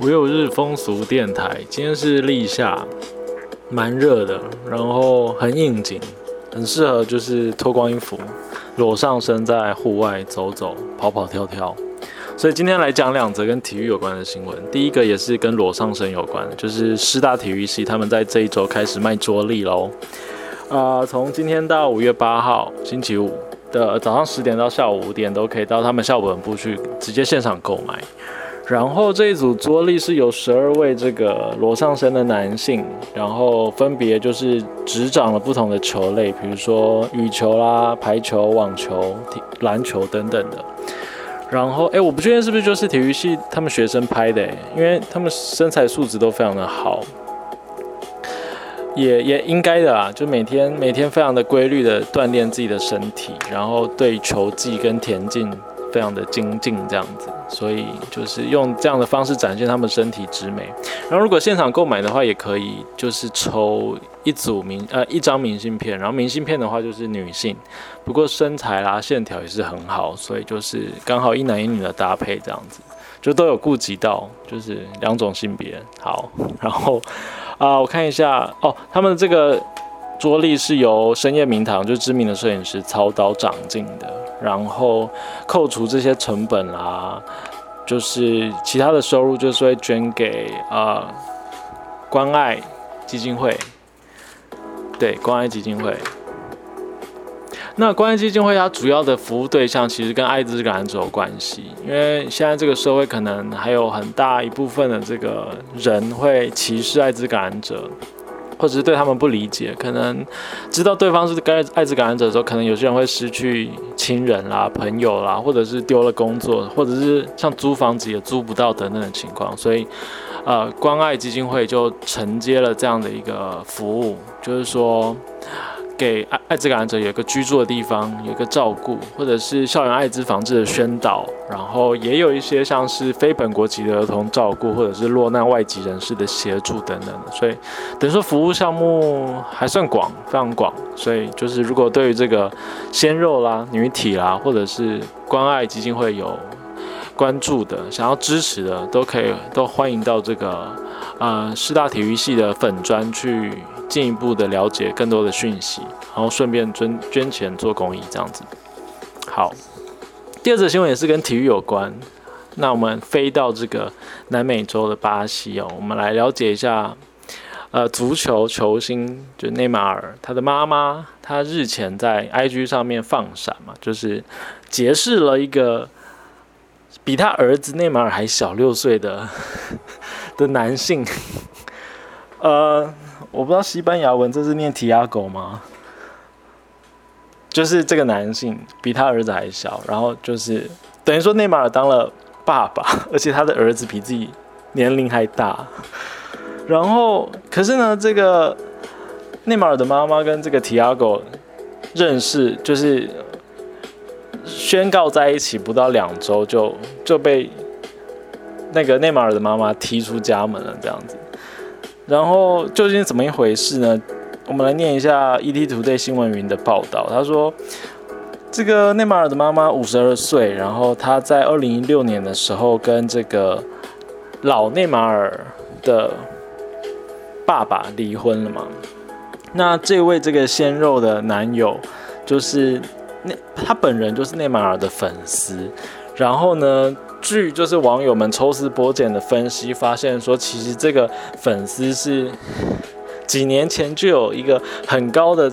五六日风俗电台，今天是立夏，蛮热的，然后很应景，很适合就是脱光衣服，裸上身在户外走走、跑跑跳跳。所以今天来讲两则跟体育有关的新闻。第一个也是跟裸上身有关，就是师大体育系他们在这一周开始卖桌历喽。啊，从今天到五月八号星期五的早上十点到下午五点，都可以到他们校本部去直接现场购买。然后这一组桌历是有十二位这个裸上身的男性，然后分别就是执掌了不同的球类，比如说羽球啦、排球、网球、篮球等等的。然后，哎，我不确定是不是就是体育系他们学生拍的，因为他们身材素质都非常的好，也也应该的啊，就每天每天非常的规律的锻炼自己的身体，然后对球技跟田径。非常的精进这样子，所以就是用这样的方式展现他们身体之美。然后如果现场购买的话，也可以就是抽一组明呃一张明信片，然后明信片的话就是女性，不过身材啦线条也是很好，所以就是刚好一男一女的搭配这样子，就都有顾及到就是两种性别好。然后啊我看一下哦，他们这个桌历是由深夜明堂就知名的摄影师操刀掌镜的。然后扣除这些成本啦，就是其他的收入就是会捐给啊关爱基金会，对关爱基金会。那关爱基金会它主要的服务对象其实跟艾滋感染者有关系，因为现在这个社会可能还有很大一部分的这个人会歧视艾滋感染者。或者是对他们不理解，可能知道对方是该艾滋感染者的时候，可能有些人会失去亲人啦、朋友啦，或者是丢了工作，或者是像租房子也租不到等等的情况，所以，呃，关爱基金会就承接了这样的一个服务，就是说。给艾艾滋感染者有一个居住的地方，有一个照顾，或者是校园艾滋防治的宣导，然后也有一些像是非本国籍的儿童照顾，或者是落难外籍人士的协助等等，所以等于说服务项目还算广，非常广。所以就是如果对于这个鲜肉啦、女体啦，或者是关爱基金会有关注的、想要支持的，都可以都欢迎到这个呃师大体育系的粉专去。进一步的了解更多的讯息，然后顺便捐捐钱做公益，这样子。好，第二则新闻也是跟体育有关。那我们飞到这个南美洲的巴西哦，我们来了解一下，呃，足球球星就内马尔，他的妈妈，他日前在 IG 上面放闪嘛，就是结识了一个比他儿子内马尔还小六岁的 的男性，呃。我不知道西班牙文这是念提亚狗吗？就是这个男性比他儿子还小，然后就是等于说内马尔当了爸爸，而且他的儿子比自己年龄还大。然后可是呢，这个内马尔的妈妈跟这个提亚狗认识，就是宣告在一起不到两周就就被那个内马尔的妈妈踢出家门了，这样子。然后究竟怎么一回事呢？我们来念一下 ETtoday 新闻云的报道。他说，这个内马尔的妈妈五十二岁，然后她在二零一六年的时候跟这个老内马尔的爸爸离婚了嘛。那这位这个鲜肉的男友，就是那他本人就是内马尔的粉丝，然后呢？据就是网友们抽丝剥茧的分析，发现说，其实这个粉丝是几年前就有一个很高的，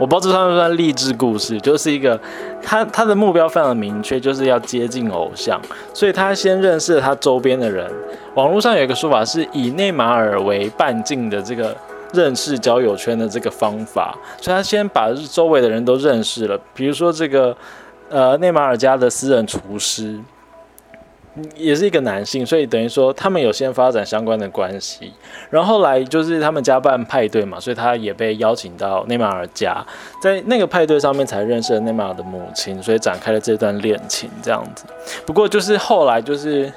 我不知道这算不算励志故事，就是一个他他的目标非常的明确，就是要接近偶像，所以他先认识了他周边的人。网络上有一个说法是以内马尔为半径的这个认识交友圈的这个方法，所以他先把周围的人都认识了，比如说这个呃内马尔家的私人厨师。也是一个男性，所以等于说他们有先发展相关的关系，然后来就是他们家办派对嘛，所以他也被邀请到内马尔家，在那个派对上面才认识了内马尔的母亲，所以展开了这段恋情这样子。不过就是后来就是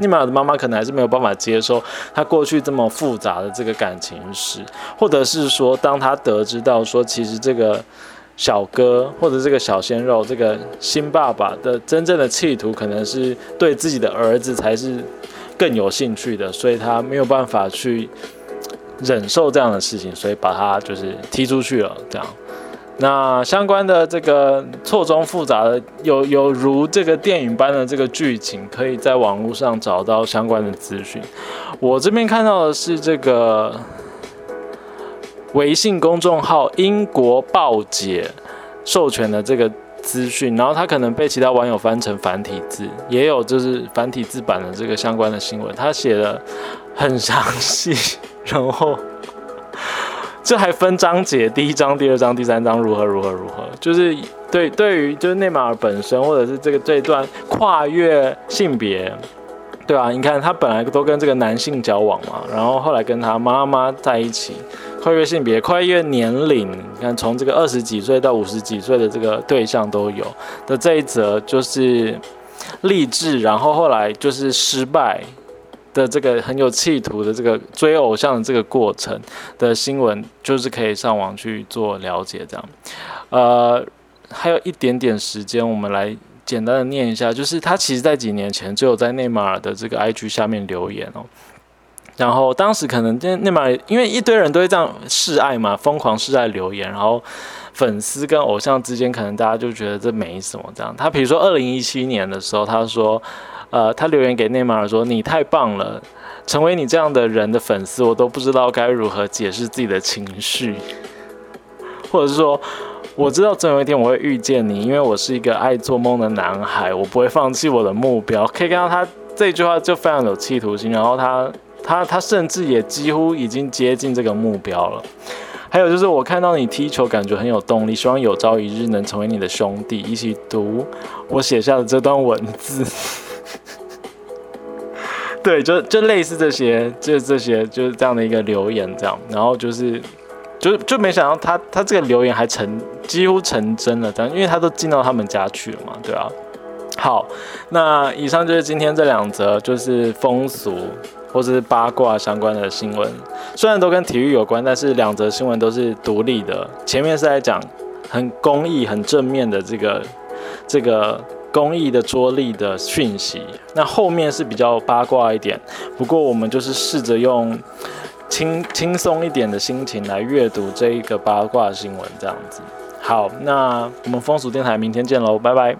内马尔的妈妈可能还是没有办法接受他过去这么复杂的这个感情史，或者是说当他得知到说其实这个。小哥或者这个小鲜肉，这个新爸爸的真正的企图，可能是对自己的儿子才是更有兴趣的，所以他没有办法去忍受这样的事情，所以把他就是踢出去了。这样，那相关的这个错综复杂的，有有如这个电影般的这个剧情，可以在网络上找到相关的资讯。我这边看到的是这个微信公众号“英国报姐”授权的这个。资讯，然后他可能被其他网友翻成繁体字，也有就是繁体字版的这个相关的新闻，他写的很详细，然后这还分章节，第一章、第二章、第三章如何如何如何，就是对对于就是内马尔本身，或者是这个这一段跨越性别。对啊，你看他本来都跟这个男性交往嘛，然后后来跟他妈妈在一起，跨越性别、跨越年龄，你看从这个二十几岁到五十几岁的这个对象都有的这一则就是励志，然后后来就是失败的这个很有企图的这个追偶像的这个过程的新闻，就是可以上网去做了解这样。呃，还有一点点时间，我们来。简单的念一下，就是他其实在几年前就有在内马尔的这个 IG 下面留言哦，然后当时可能内内马尔因为一堆人都会这样示爱嘛，疯狂示爱留言，然后粉丝跟偶像之间可能大家就觉得这没什么这样。他比如说二零一七年的时候，他说，呃，他留言给内马尔说：“你太棒了，成为你这样的人的粉丝，我都不知道该如何解释自己的情绪，或者是说。”我知道总有一天我会遇见你，因为我是一个爱做梦的男孩，我不会放弃我的目标。可以看到他这句话就非常有企图心，然后他他他甚至也几乎已经接近这个目标了。还有就是我看到你踢球，感觉很有动力，希望有朝一日能成为你的兄弟，一起读我写下的这段文字。对，就就类似这些，就这些就是这样的一个留言，这样，然后就是。就就没想到他他这个留言还成几乎成真了，这样，因为他都进到他们家去了嘛，对啊。好，那以上就是今天这两则就是风俗或者是八卦相关的新闻，虽然都跟体育有关，但是两则新闻都是独立的。前面是在讲很公益、很正面的这个这个公益的着力的讯息，那后面是比较八卦一点。不过我们就是试着用。轻轻松一点的心情来阅读这一个八卦新闻，这样子。好，那我们风俗电台明天见喽，拜拜。